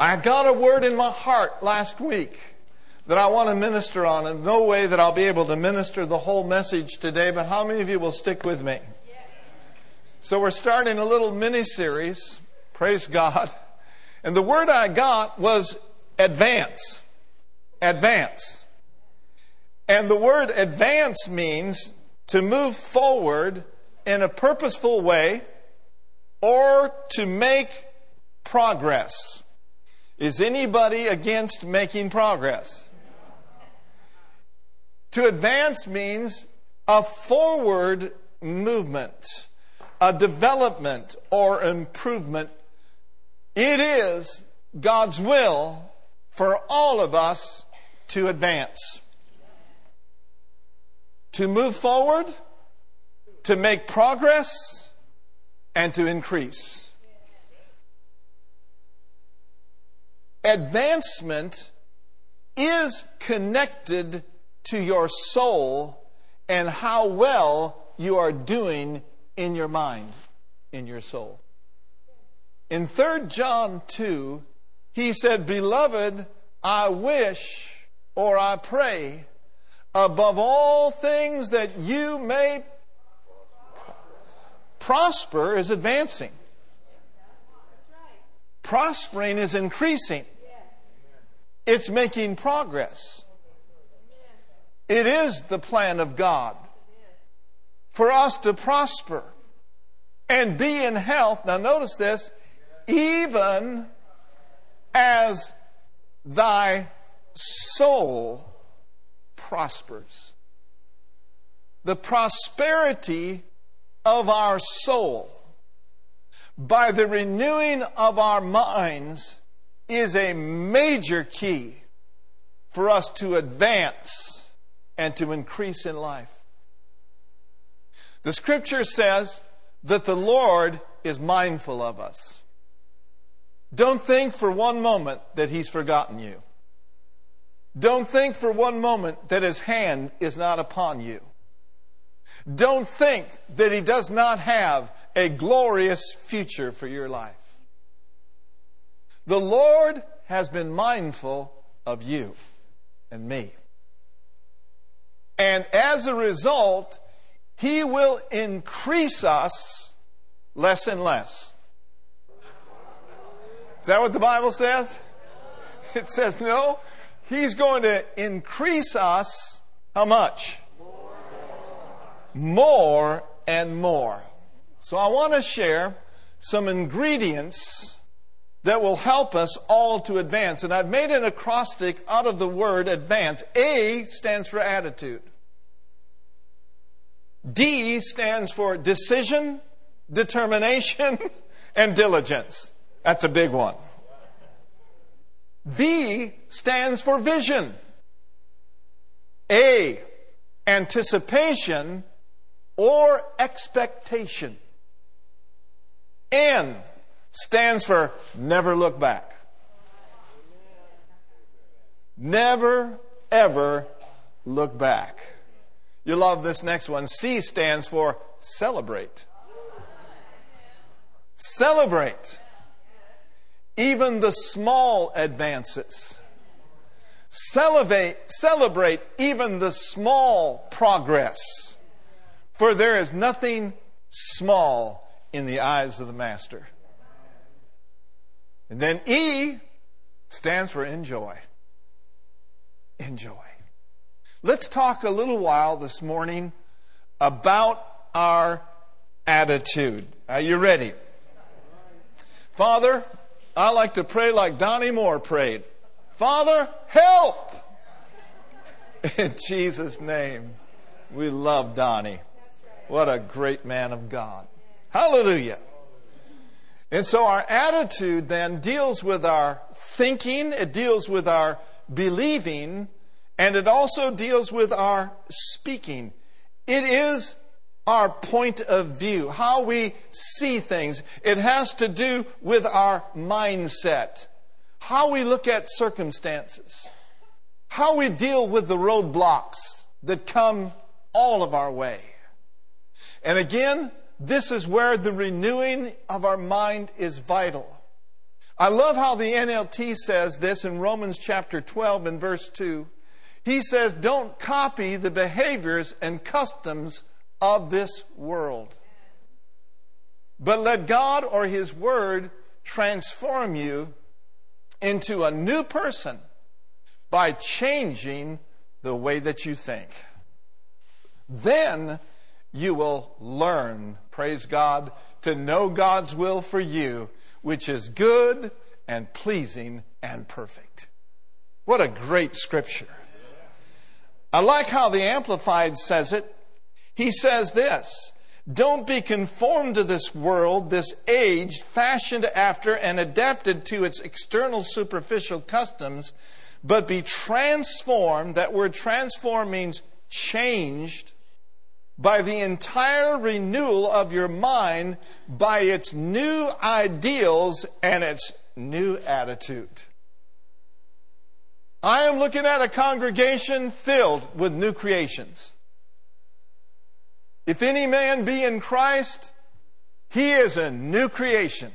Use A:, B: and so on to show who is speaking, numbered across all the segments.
A: I got a word in my heart last week that I want to minister on. In no way that I'll be able to minister the whole message today, but how many of you will stick with me? So we're starting a little mini series. Praise God. And the word I got was advance. Advance. And the word advance means to move forward in a purposeful way or to make progress. Is anybody against making progress? To advance means a forward movement, a development or improvement. It is God's will for all of us to advance. To move forward, to make progress, and to increase. Advancement is connected to your soul and how well you are doing in your mind, in your soul. In 3 John 2, he said, Beloved, I wish or I pray above all things that you may prosper is advancing. Prospering is increasing. It's making progress. It is the plan of God for us to prosper and be in health. Now, notice this even as thy soul prospers. The prosperity of our soul by the renewing of our minds is a major key for us to advance and to increase in life. The scripture says that the Lord is mindful of us. Don't think for one moment that He's forgotten you. Don't think for one moment that His hand is not upon you. Don't think that He does not have a glorious future for your life. The Lord has been mindful of you and me. And as a result, He will increase us less and less. Is that what the Bible says? It says no. He's going to increase us how much? more and more. So I want to share some ingredients that will help us all to advance. And I've made an acrostic out of the word advance. A stands for attitude. D stands for decision, determination, and diligence. That's a big one. V stands for vision. A, anticipation, or expectation. N stands for never look back. Never, ever look back. You love this next one. C stands for celebrate. Celebrate. Even the small advances. Celebrate, celebrate even the small progress. For there is nothing small in the eyes of the Master. And then E stands for enjoy. Enjoy. Let's talk a little while this morning about our attitude. Are you ready? Father, I like to pray like Donnie Moore prayed. Father, help! In Jesus' name, we love Donnie. What a great man of God. Hallelujah. And so our attitude then deals with our thinking, it deals with our believing, and it also deals with our speaking. It is our point of view, how we see things. It has to do with our mindset, how we look at circumstances, how we deal with the roadblocks that come all of our way. And again, this is where the renewing of our mind is vital. I love how the NLT says this in Romans chapter 12 and verse 2. He says, Don't copy the behaviors and customs of this world, but let God or His Word transform you into a new person by changing the way that you think. Then you will learn, praise God, to know God's will for you, which is good and pleasing and perfect. What a great scripture. I like how the Amplified says it. He says this Don't be conformed to this world, this age, fashioned after and adapted to its external superficial customs, but be transformed. That word transform means changed by the entire renewal of your mind by its new ideals and its new attitude. I am looking at a congregation filled with new creations. If any man be in Christ, he is a new creation.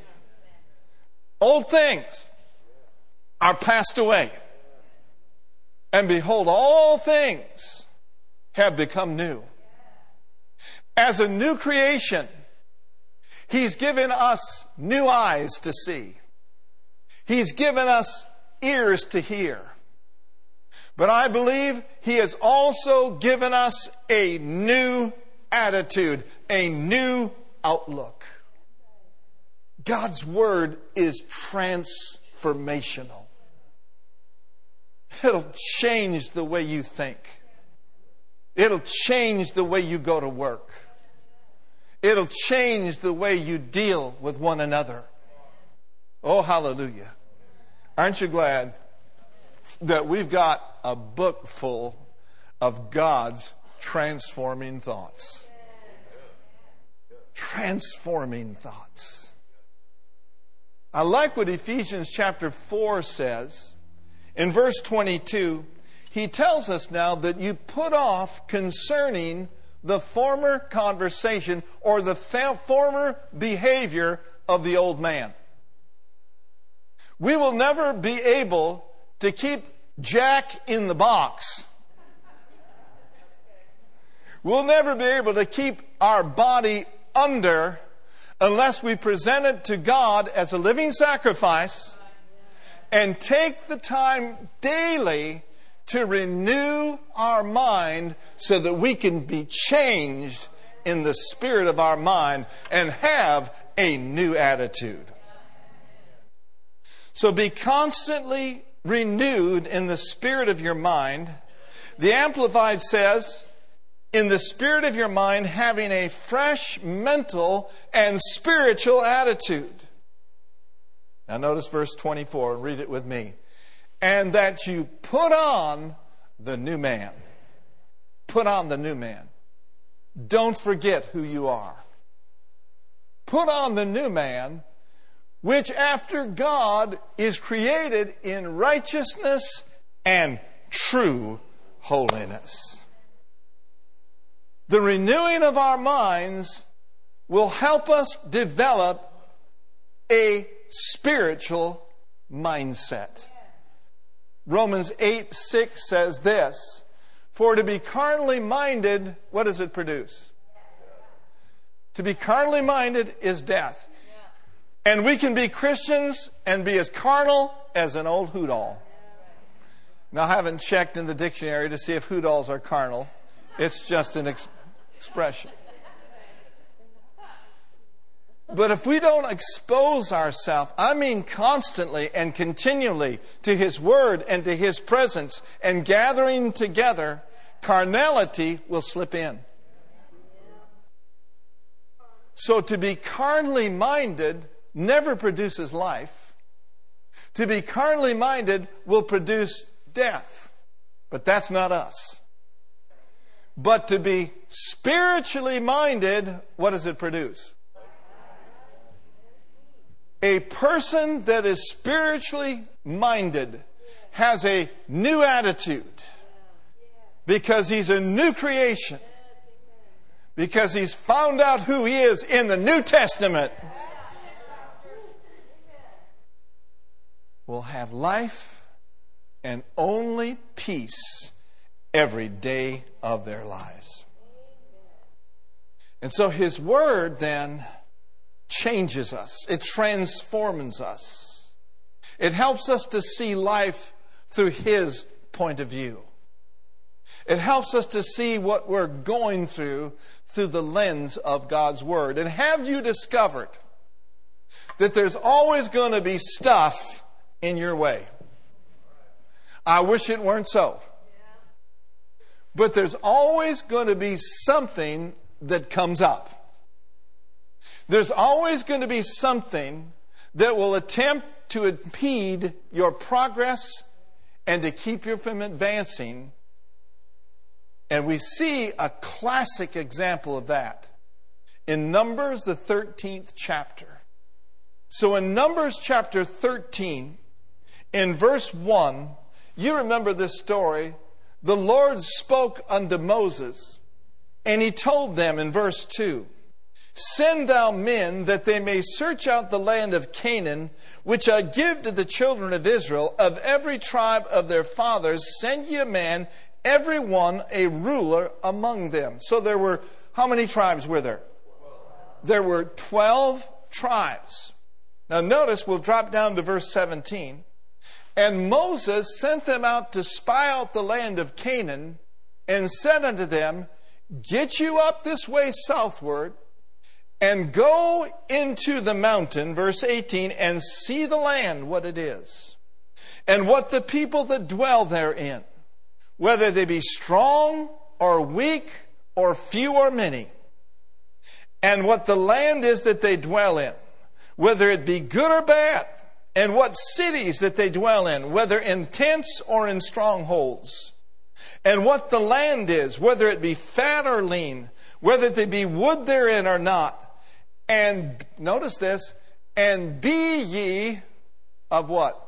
A: Old things are passed away. And behold, all things have become new. As a new creation, He's given us new eyes to see. He's given us ears to hear. But I believe He has also given us a new attitude, a new outlook. God's Word is transformational. It'll change the way you think. It'll change the way you go to work. It'll change the way you deal with one another. Oh, hallelujah. Aren't you glad that we've got a book full of God's transforming thoughts? Transforming thoughts. I like what Ephesians chapter 4 says. In verse 22, he tells us now that you put off concerning the former conversation or the former behavior of the old man. We will never be able to keep Jack in the box. We'll never be able to keep our body under unless we present it to God as a living sacrifice and take the time daily to renew our mind so that we can be changed in the spirit of our mind and have a new attitude. So be constantly renewed in the spirit of your mind. The Amplified says, in the spirit of your mind, having a fresh mental and spiritual attitude. Now, notice verse 24. Read it with me and that you put on the new man. Put on the new man. Don't forget who you are. Put on the new man, which after God is created in righteousness and true holiness. The renewing of our minds will help us develop a spiritual mindset. Romans 8 6 says this For to be carnally minded, what does it produce? To be carnally minded is death. And we can be Christians and be as carnal as an old hoot owl. Now, I haven't checked in the dictionary to see if hoot owls are carnal. It's just an ex- expression. But if we don't expose ourselves, I mean constantly and continually, to His Word and to His presence and gathering together, carnality will slip in. So to be carnally minded never produces life. To be carnally minded will produce death. But that's not us. But to be spiritually minded, what does it produce? A person that is spiritually minded has a new attitude because he's a new creation, because he's found out who he is in the New Testament. will have life and only peace every day of their lives. And so His Word then changes us, it transforms us, it helps us to see life through His point of view. It helps us to see what we're going through through the lens of God's Word. And have you discovered that there's always going to be stuff in your way? I wish it weren't so. But there's always going to be something that comes up. There's always going to be something that will attempt to impede your progress and to keep you from advancing and we see a classic example of that in Numbers, the 13th chapter. So in Numbers chapter 13, in verse 1, you remember this story. The Lord spoke unto Moses, and he told them in verse 2 Send thou men that they may search out the land of Canaan, which I give to the children of Israel. Of every tribe of their fathers, send ye a man, every one a ruler among them. So there were, how many tribes were there? There were 12 tribes. Now notice, we'll drop down to verse 17. And Moses sent them out to spy out the land of Canaan and said unto them, Get you up this way southward and go into the mountain, verse 18, and see the land, what it is, and what the people that dwell therein whether they be strong or weak or few or many, and what the land is that they dwell in, whether it be good or bad, and what cities that they dwell in, whether in tents or in strongholds, and what the land is, whether it be fat or lean, whether there be wood therein or not. And notice this, and be ye of what?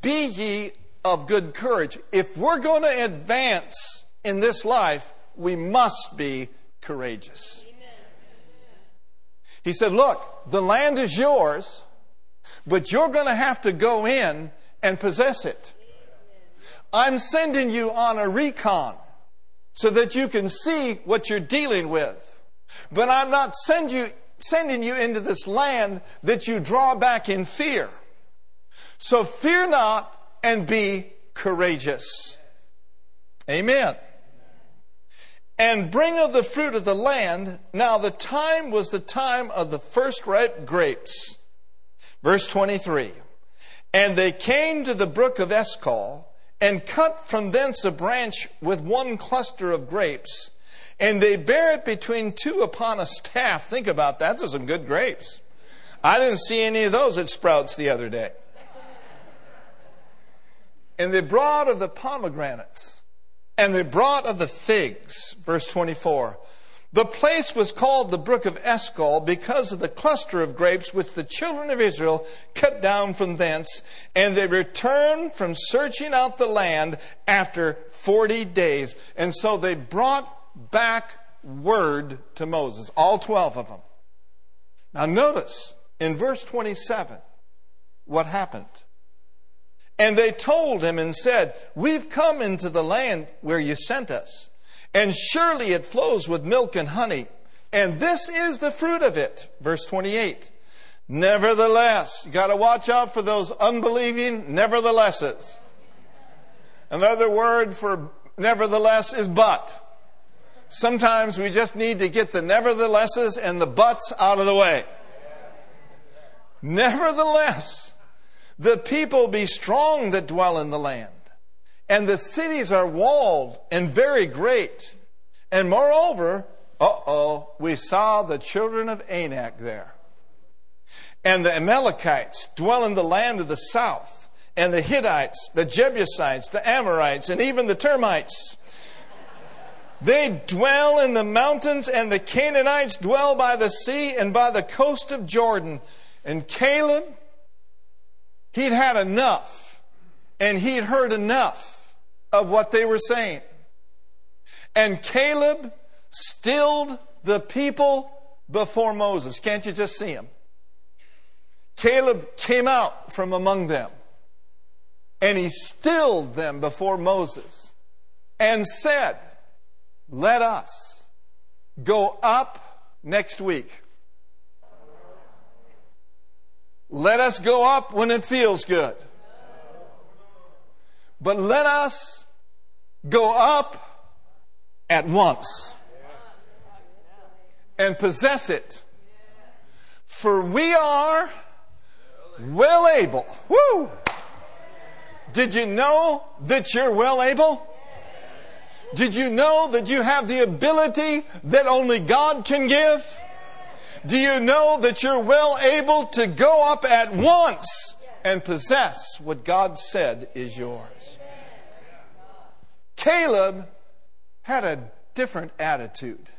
A: Be ye of good courage. If we're going to advance in this life, we must be courageous. He said, Look, the land is yours, but you're going to have to go in and possess it. I'm sending you on a recon so that you can see what you're dealing with. But I'm not send you, sending you into this land that you draw back in fear. So fear not and be courageous. Amen. And bring of the fruit of the land. Now the time was the time of the first ripe grapes. Verse 23. And they came to the brook of Eshcol and cut from thence a branch with one cluster of grapes. And they bear it between two upon a staff. Think about that. Those are some good grapes. I didn't see any of those at Sprouts the other day. And they brought of the pomegranates, and they brought of the figs. Verse 24. The place was called the brook of Eshcol because of the cluster of grapes which the children of Israel cut down from thence, and they returned from searching out the land after 40 days. And so they brought back word to Moses, all 12 of them. Now notice in verse 27 what happened. And they told him and said, We've come into the land where you sent us, and surely it flows with milk and honey, and this is the fruit of it. Verse 28. Nevertheless, you got to watch out for those unbelieving neverthelesses. Another word for nevertheless is but. Sometimes we just need to get the neverthelesses and the buts out of the way. Nevertheless, the people be strong that dwell in the land, and the cities are walled and very great. And moreover, uh oh, we saw the children of Anak there. And the Amalekites dwell in the land of the south, and the Hittites, the Jebusites, the Amorites, and even the termites. They dwell in the mountains, and the Canaanites dwell by the sea and by the coast of Jordan. And Caleb He'd had enough, and he'd heard enough of what they were saying. And Caleb stilled the people before Moses. Can't you just see him? Caleb came out from among them and he stilled them before Moses and said, Let us go up next week. Let us go up when it feels good. But let us go up at once and possess it. For we are well able. Woo! Did you know that you're well able? Did you know that you have the ability that only God can give? Do you know that you're well able to go up at once and possess what God said is yours? Caleb had a different attitude.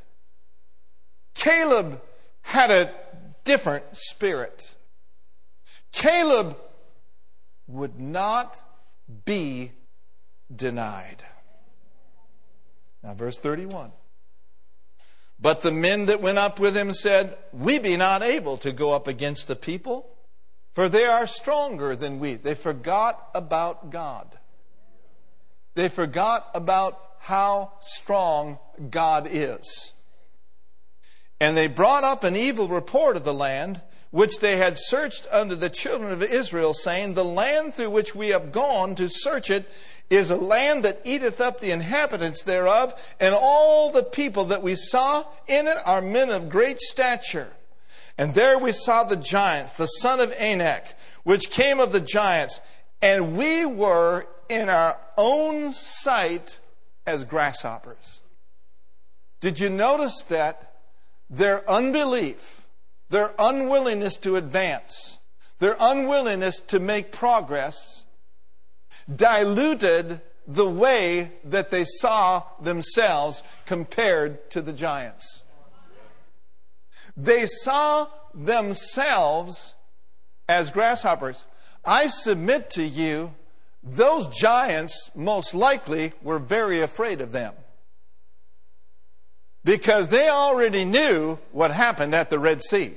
A: Caleb had a different spirit. Caleb would not be denied. Now, verse 31. But the men that went up with him said, We be not able to go up against the people, for they are stronger than we. They forgot about God. They forgot about how strong God is. And they brought up an evil report of the land, which they had searched unto the children of Israel, saying, The land through which we have gone to search it is a land that eateth up the inhabitants thereof, and all the people that we saw in it are men of great stature. And there we saw the giants, the son of Anak, which came of the giants, and we were in our own sight as grasshoppers. Did you notice that their unbelief, their unwillingness to advance, their unwillingness to make progress, diluted the way that they saw themselves compared to the giants. They saw themselves as grasshoppers. I submit to you, those giants most likely were very afraid of them. Because they already knew what happened at the Red Sea.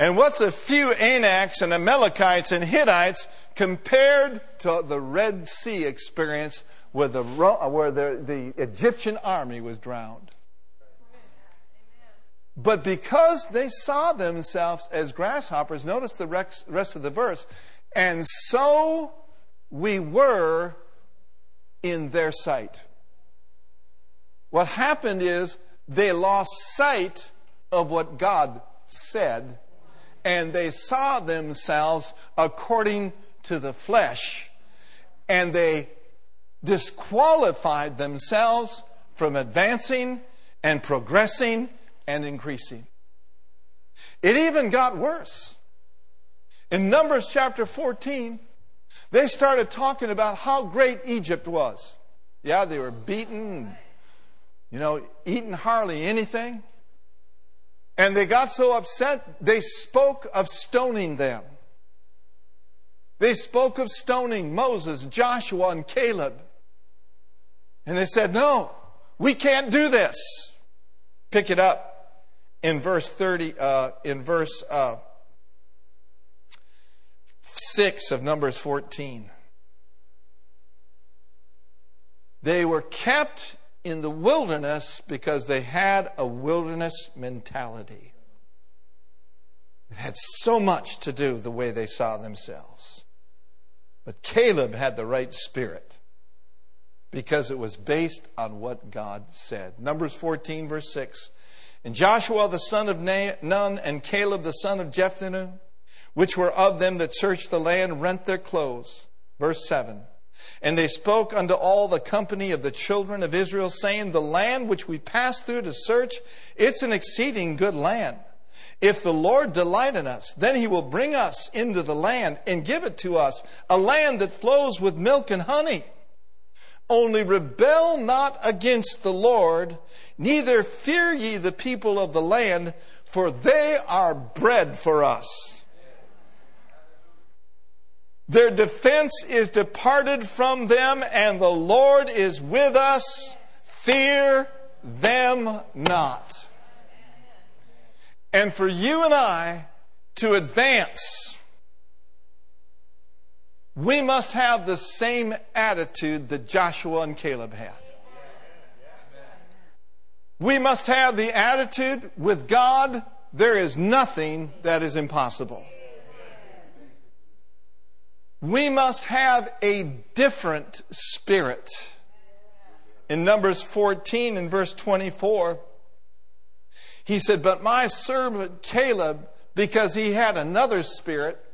A: And what's a few Anaks and Amalekites and Hittites compared to the Red Sea experience where the, where the, the Egyptian army was drowned? But because they saw themselves as grasshoppers, notice the rest of the verse, and so we were in their sight. What happened is they lost sight of what God said and they saw themselves according to the flesh, and they disqualified themselves from advancing and progressing and increasing. It even got worse. In Numbers chapter 14, they started talking about how great Egypt was. Yeah, they were beaten, you know, eating hardly anything. And they got so upset, they spoke of stoning them. They spoke of stoning Moses, Joshua, and Caleb. And they said, No, we can't do this. Pick it up in verse 30, uh, in verse uh, 6 of Numbers 14. They were kept in the wilderness because they had a wilderness mentality. It had so much to do the way they saw themselves. But Caleb had the right spirit because it was based on what God said. Numbers 14, verse 6. And Joshua the son of Nun and Caleb the son of Jephunneh, which were of them that searched the land, rent their clothes. Verse 7. And they spoke unto all the company of the children of Israel, saying, The land which we passed through to search, it's an exceeding good land. If the Lord delight in us, then he will bring us into the land and give it to us, a land that flows with milk and honey. Only rebel not against the Lord, neither fear ye the people of the land, for they are bread for us. Their defense is departed from them, and the Lord is with us. Fear them not. And for you and I to advance, we must have the same attitude that Joshua and Caleb had. We must have the attitude with God, there is nothing that is impossible. We must have a different spirit. In Numbers 14 and verse 24, he said, But my servant Caleb, because he had another spirit,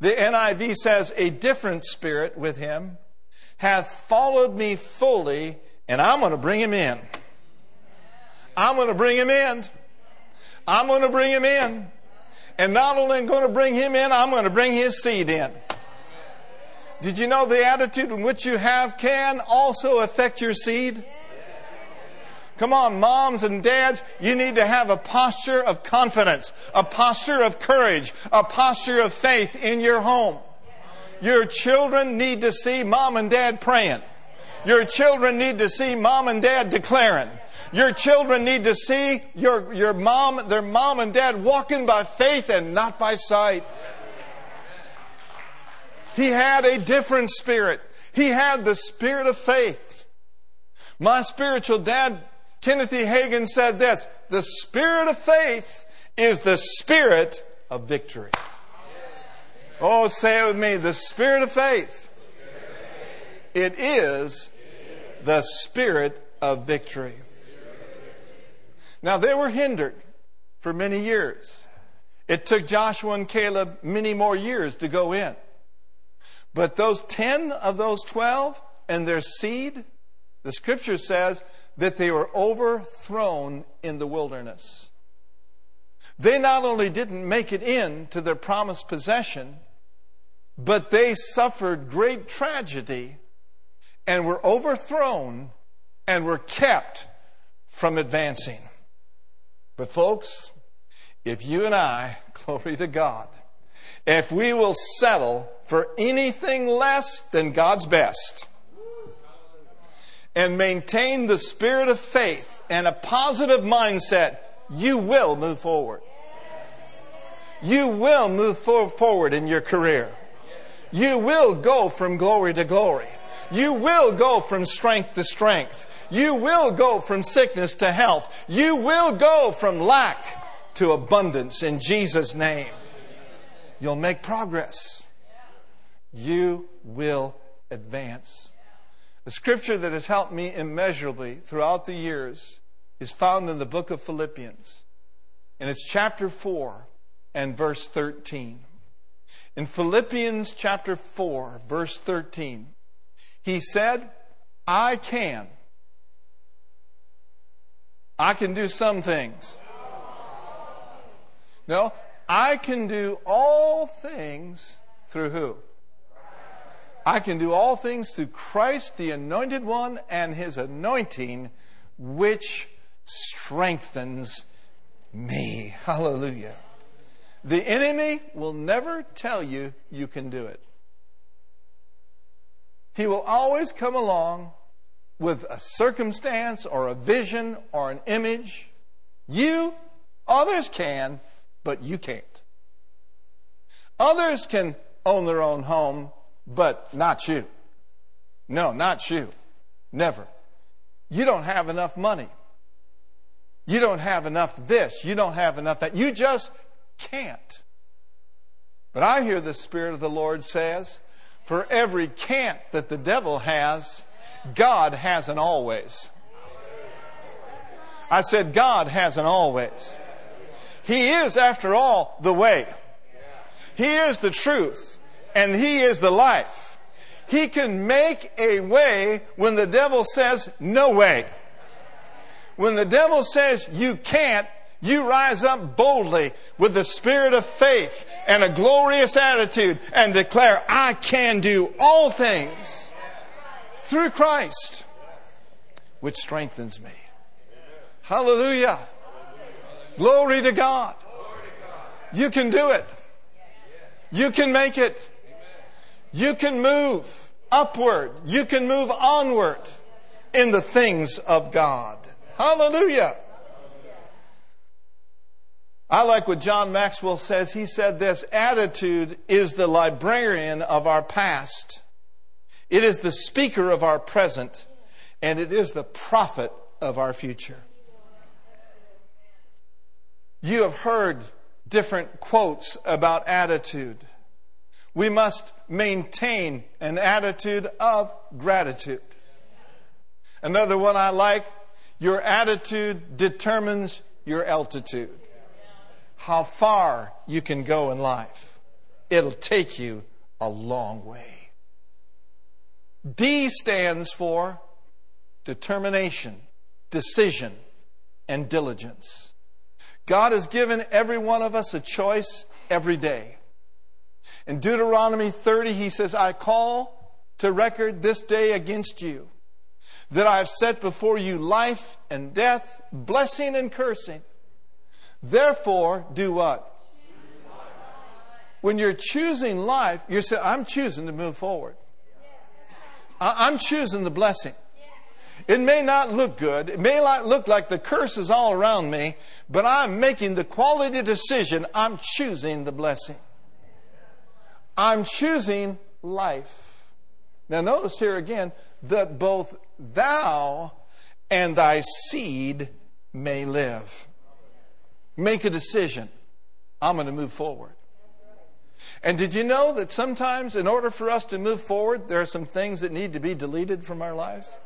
A: the NIV says, a different spirit with him, hath followed me fully, and I'm going to bring him in. I'm going to bring him in. I'm going to bring him in. And not only am I going to bring him in, I'm going to bring his seed in. Did you know the attitude in which you have can also affect your seed? Come on, moms and dads, you need to have a posture of confidence, a posture of courage, a posture of faith in your home. Your children need to see mom and dad praying. Your children need to see mom and dad declaring. Your children need to see your, your mom, their mom and dad walking by faith and not by sight. He had a different spirit. He had the spirit of faith. My spiritual dad, E. Hagin, said this The spirit of faith is the spirit of victory. Oh, say it with me the spirit of faith. It is the spirit of victory. Now, they were hindered for many years. It took Joshua and Caleb many more years to go in. But those 10 of those 12 and their seed, the scripture says that they were overthrown in the wilderness. They not only didn't make it in to their promised possession, but they suffered great tragedy and were overthrown and were kept from advancing. But, folks, if you and I, glory to God, if we will settle for anything less than God's best and maintain the spirit of faith and a positive mindset, you will move forward. You will move forward in your career. You will go from glory to glory. You will go from strength to strength. You will go from sickness to health. You will go from lack to abundance in Jesus' name. You'll make progress. You will advance. The scripture that has helped me immeasurably throughout the years is found in the book of Philippians. And it's chapter 4 and verse 13. In Philippians chapter 4, verse 13, he said, I can. I can do some things. No, I can do all things through who? I can do all things through Christ, the anointed one, and his anointing, which strengthens me. Hallelujah. The enemy will never tell you you can do it. He will always come along with a circumstance or a vision or an image. You, others can, but you can't. Others can own their own home, but not you. No, not you. Never. You don't have enough money. You don't have enough this. You don't have enough that. You just can't. But I hear the Spirit of the Lord says, for every can't that the devil has, God has an always. I said, God has an always. He is, after all, the way. He is the truth. And He is the life. He can make a way when the devil says, no way. When the devil says, you can't, you rise up boldly with the spirit of faith and a glorious attitude and declare, I can do all things through Christ, which strengthens me. Hallelujah. Glory to God. You can do it. You can make it. You can move upward. You can move onward in the things of God. Hallelujah. I like what John Maxwell says. He said this attitude is the librarian of our past, it is the speaker of our present, and it is the prophet of our future. You have heard different quotes about attitude. We must maintain an attitude of gratitude. Another one I like your attitude determines your altitude. How far you can go in life. It'll take you a long way. D stands for determination, decision, and diligence. God has given every one of us a choice every day. In Deuteronomy 30, he says, I call to record this day against you that I have set before you life and death, blessing and cursing. Therefore, do what? When you're choosing life, you're saying, I'm choosing to move forward. I'm choosing the blessing. It may not look good. It may not look like the curse is all around me, but I'm making the quality decision. I'm choosing the blessing. I'm choosing life. Now, notice here again that both thou and thy seed may live. Make a decision. I'm going to move forward. And did you know that sometimes, in order for us to move forward, there are some things that need to be deleted from our lives?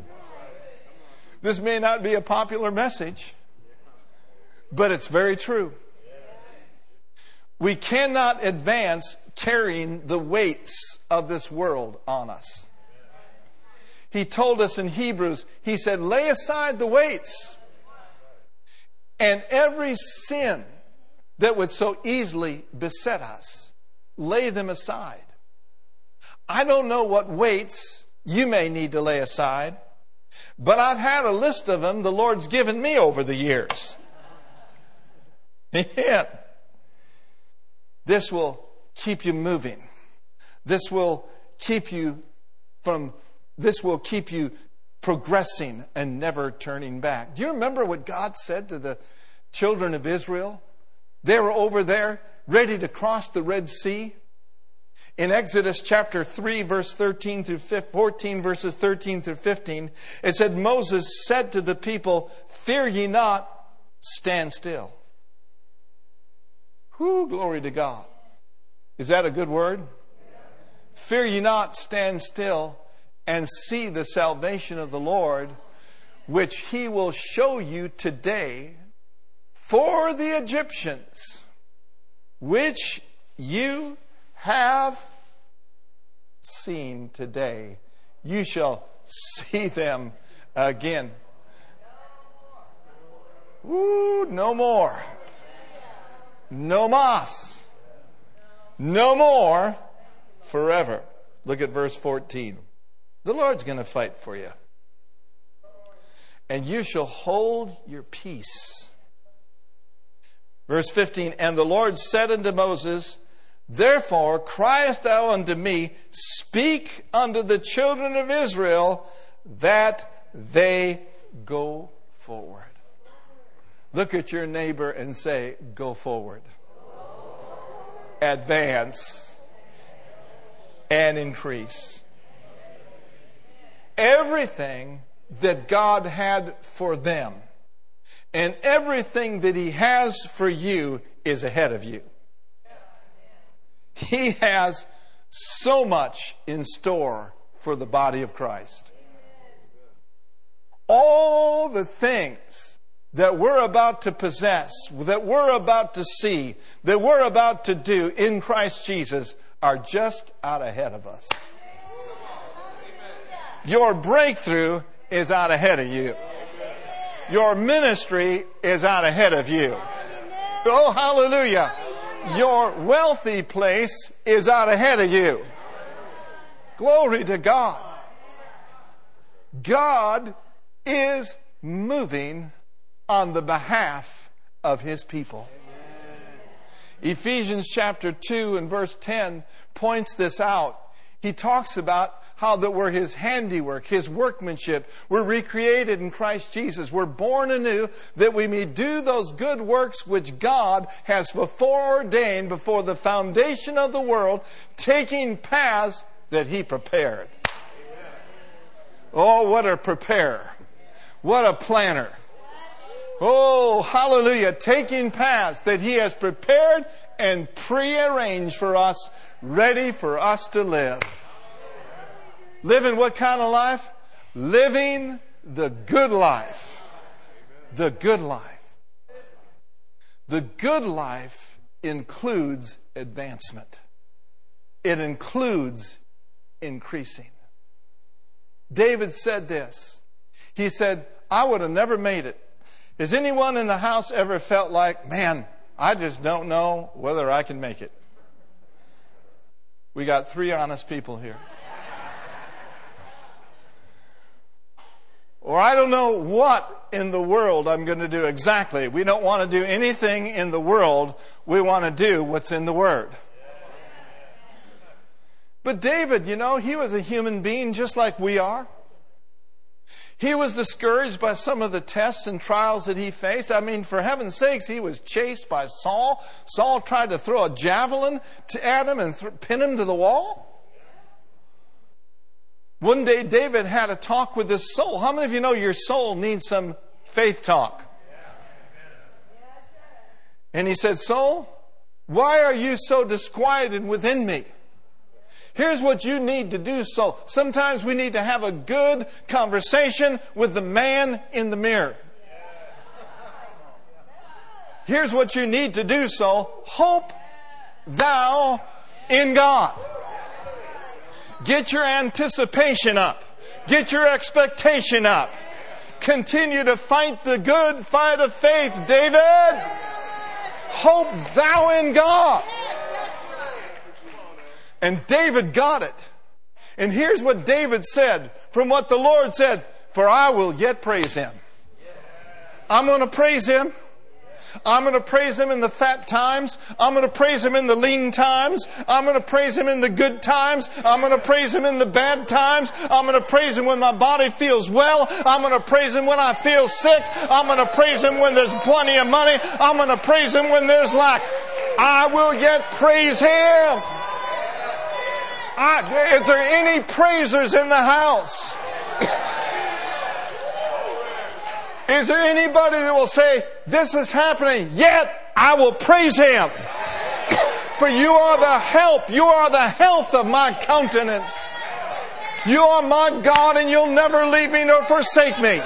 A: This may not be a popular message, but it's very true. We cannot advance carrying the weights of this world on us. He told us in Hebrews, he said, lay aside the weights and every sin that would so easily beset us. Lay them aside. I don't know what weights you may need to lay aside. But I've had a list of them the Lord's given me over the years. Yeah. This will keep you moving. This will keep you from, this will keep you progressing and never turning back. Do you remember what God said to the children of Israel? They were over there ready to cross the Red Sea in Exodus chapter 3, verse 13 through 14, verses 13 through 15, it said, Moses said to the people, Fear ye not, stand still. Whoo, glory to God. Is that a good word? Fear ye not, stand still, and see the salvation of the Lord, which he will show you today for the Egyptians, which you have seen today, you shall see them again. Ooh, no more. No mas. No more forever. Look at verse 14. The Lord's going to fight for you. And you shall hold your peace. Verse 15 And the Lord said unto Moses, Therefore criest thou unto me, Speak unto the children of Israel that they go forward. Look at your neighbor and say, Go forward. Advance and increase. Everything that God had for them and everything that He has for you is ahead of you. He has so much in store for the body of Christ. All the things that we're about to possess, that we're about to see, that we're about to do in Christ Jesus are just out ahead of us. Your breakthrough is out ahead of you. Your ministry is out ahead of you. Oh, hallelujah. Your wealthy place is out ahead of you. Glory to God. God is moving on the behalf of his people. Ephesians chapter 2 and verse 10 points this out. He talks about how that we're His handiwork, His workmanship. We're recreated in Christ Jesus. We're born anew that we may do those good works which God has before ordained before the foundation of the world, taking paths that He prepared. Oh, what a preparer. What a planner. Oh, hallelujah. Taking paths that He has prepared and prearranged for us, ready for us to live. Living what kind of life? Living the good life. The good life. The good life includes advancement. It includes increasing. David said this. He said, I would have never made it. Has anyone in the house ever felt like, man, I just don't know whether I can make it? We got three honest people here. Or I don't know what in the world I'm going to do exactly. We don't want to do anything in the world. We want to do what's in the Word. But David, you know, he was a human being just like we are. He was discouraged by some of the tests and trials that he faced. I mean, for heaven's sakes, he was chased by Saul. Saul tried to throw a javelin at him and th- pin him to the wall. One day, David had a talk with his soul. How many of you know your soul needs some faith talk? And he said, Soul, why are you so disquieted within me? Here's what you need to do, soul. Sometimes we need to have a good conversation with the man in the mirror. Here's what you need to do, soul. Hope thou in God. Get your anticipation up. Get your expectation up. Continue to fight the good fight of faith, David. Hope thou in God. And David got it. And here's what David said from what the Lord said, for I will yet praise him. I'm going to praise him. I'm going to praise him in the fat times. I'm going to praise him in the lean times. I'm going to praise him in the good times. I'm going to praise him in the bad times. I'm going to praise him when my body feels well. I'm going to praise him when I feel sick. I'm going to praise him when there's plenty of money. I'm going to praise him when there's lack. I will yet praise him. I, is there any praisers in the house? Is there anybody that will say, This is happening, yet I will praise Him? For you are the help, you are the health of my countenance. You are my God, and you'll never leave me nor forsake me.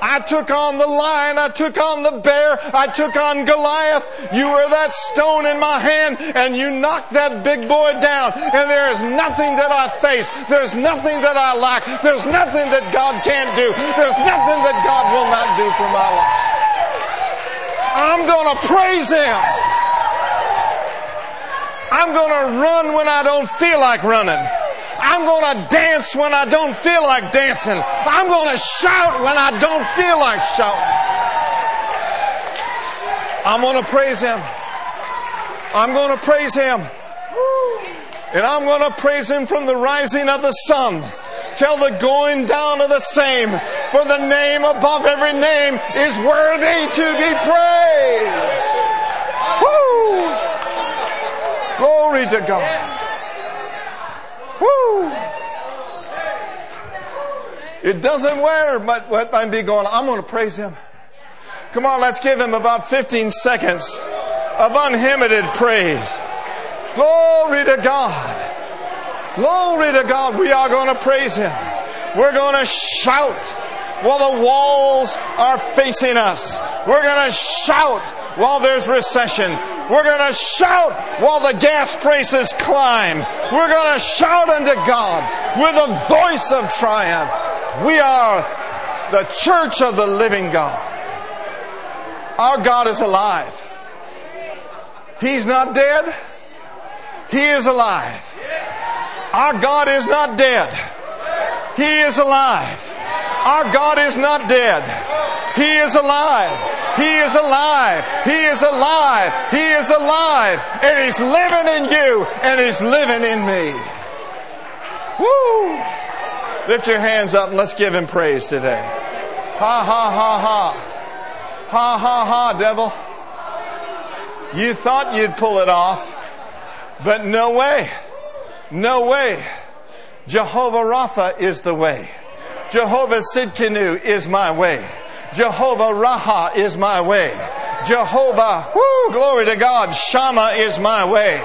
A: I took on the lion, I took on the bear, I took on Goliath. You were that stone in my hand, and you knocked that big boy down. And there is nothing that I face, there's nothing that I lack, there's nothing that God can't do, there's nothing that God will not do for my life. I'm going to praise Him. I'm going to run when I don't feel like running. I'm going to dance when I don't feel like dancing. I'm going to shout when I don't feel like shouting. I'm going to praise Him. I'm going to praise Him. And I'm going to praise Him from the rising of the sun till the going down of the same. For the name above every name is worthy to be praised. Woo! Glory to God. Woo! It doesn't matter But what might be going. I'm going to praise Him. Come on, let's give Him about 15 seconds of unlimited praise. Glory to God. Glory to God. We are going to praise Him. We're going to shout while the walls are facing us. We're going to shout while there's recession. We're going to shout while the gas prices climb. We're going to shout unto God with a voice of triumph. We are the church of the living God. Our God is alive. He's not dead. He is alive. Our God is not dead. He is alive. Our God is not dead. He is alive. He is alive. He is alive. He is alive. And He's living in you and He's living in me. Woo! Lift your hands up and let's give him praise today. Ha ha ha ha. Ha ha ha, devil. You thought you'd pull it off, but no way. No way. Jehovah Rapha is the way. Jehovah Sidkenu is my way. Jehovah Raha is my way. Jehovah, whoo, glory to God, Shammah is my way.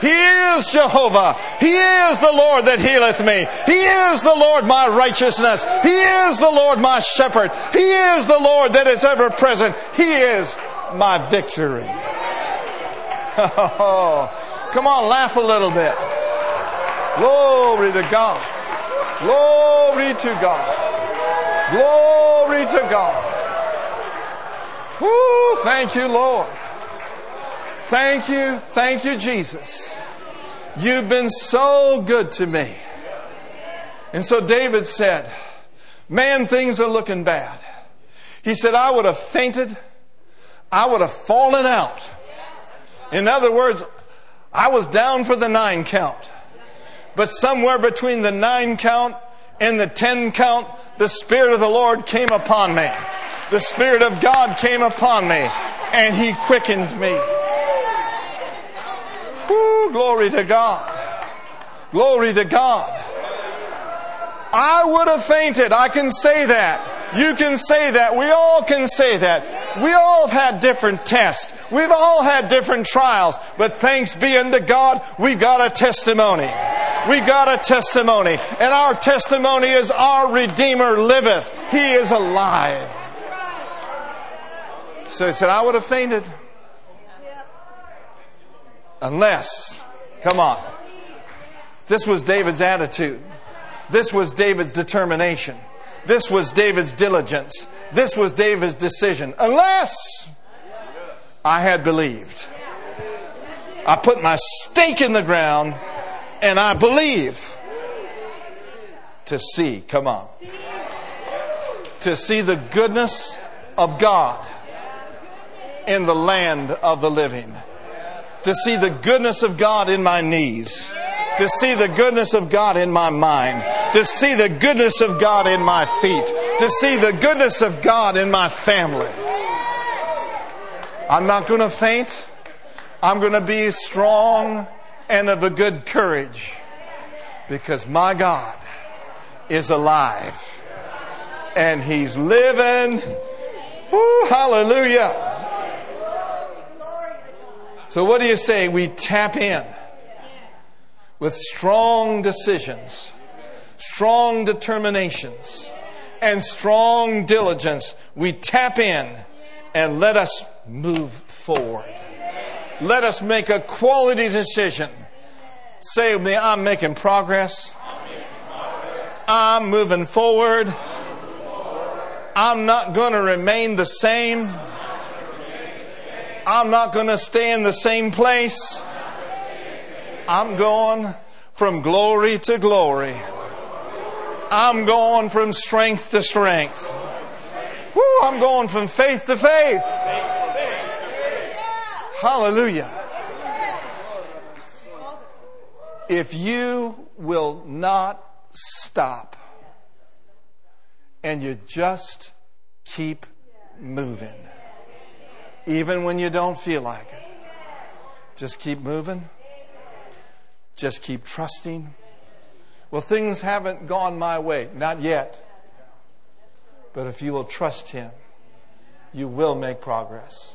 A: He is Jehovah. He is the Lord that healeth me. He is the Lord my righteousness. He is the Lord my shepherd. He is the Lord that is ever present. He is my victory. come on, laugh a little bit. Glory to God. Glory to God. Glory to God. Woo, thank you, Lord. Thank you, thank you, Jesus. You've been so good to me. And so David said, Man, things are looking bad. He said, I would have fainted. I would have fallen out. In other words, I was down for the nine count. But somewhere between the nine count and the ten count, the Spirit of the Lord came upon me. The Spirit of God came upon me and He quickened me. Woo, glory to God. Glory to God. I would have fainted. I can say that. You can say that. We all can say that. We all have had different tests. We've all had different trials. But thanks be unto God, we've got a testimony. We got a testimony. And our testimony is our Redeemer liveth. He is alive. So he said, I would have fainted. Unless, come on. This was David's attitude. This was David's determination. This was David's diligence. This was David's decision. Unless I had believed. I put my stake in the ground and I believe to see, come on, to see the goodness of God in the land of the living to see the goodness of God in my knees, to see the goodness of God in my mind, to see the goodness of God in my feet, to see the goodness of God in my family. I'm not going to faint. I'm going to be strong and of a good courage because my God is alive and He's living. Hallelujah. So, what do you say? We tap in with strong decisions, strong determinations, and strong diligence. We tap in and let us move forward. Let us make a quality decision. Say with me, I'm making progress. I'm moving forward. I'm not going to remain the same. I'm not going to stay in the same place. I'm going from glory to glory. I'm going from strength to strength. Woo, I'm going from faith to faith. Hallelujah. If you will not stop and you just keep moving even when you don't feel like it. Just keep moving. Just keep trusting. Well, things haven't gone my way. Not yet. But if you will trust Him, you will make progress.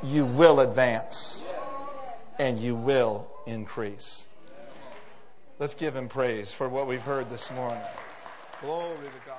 A: You will advance. And you will increase. Let's give Him praise for what we've heard this morning. Glory to God.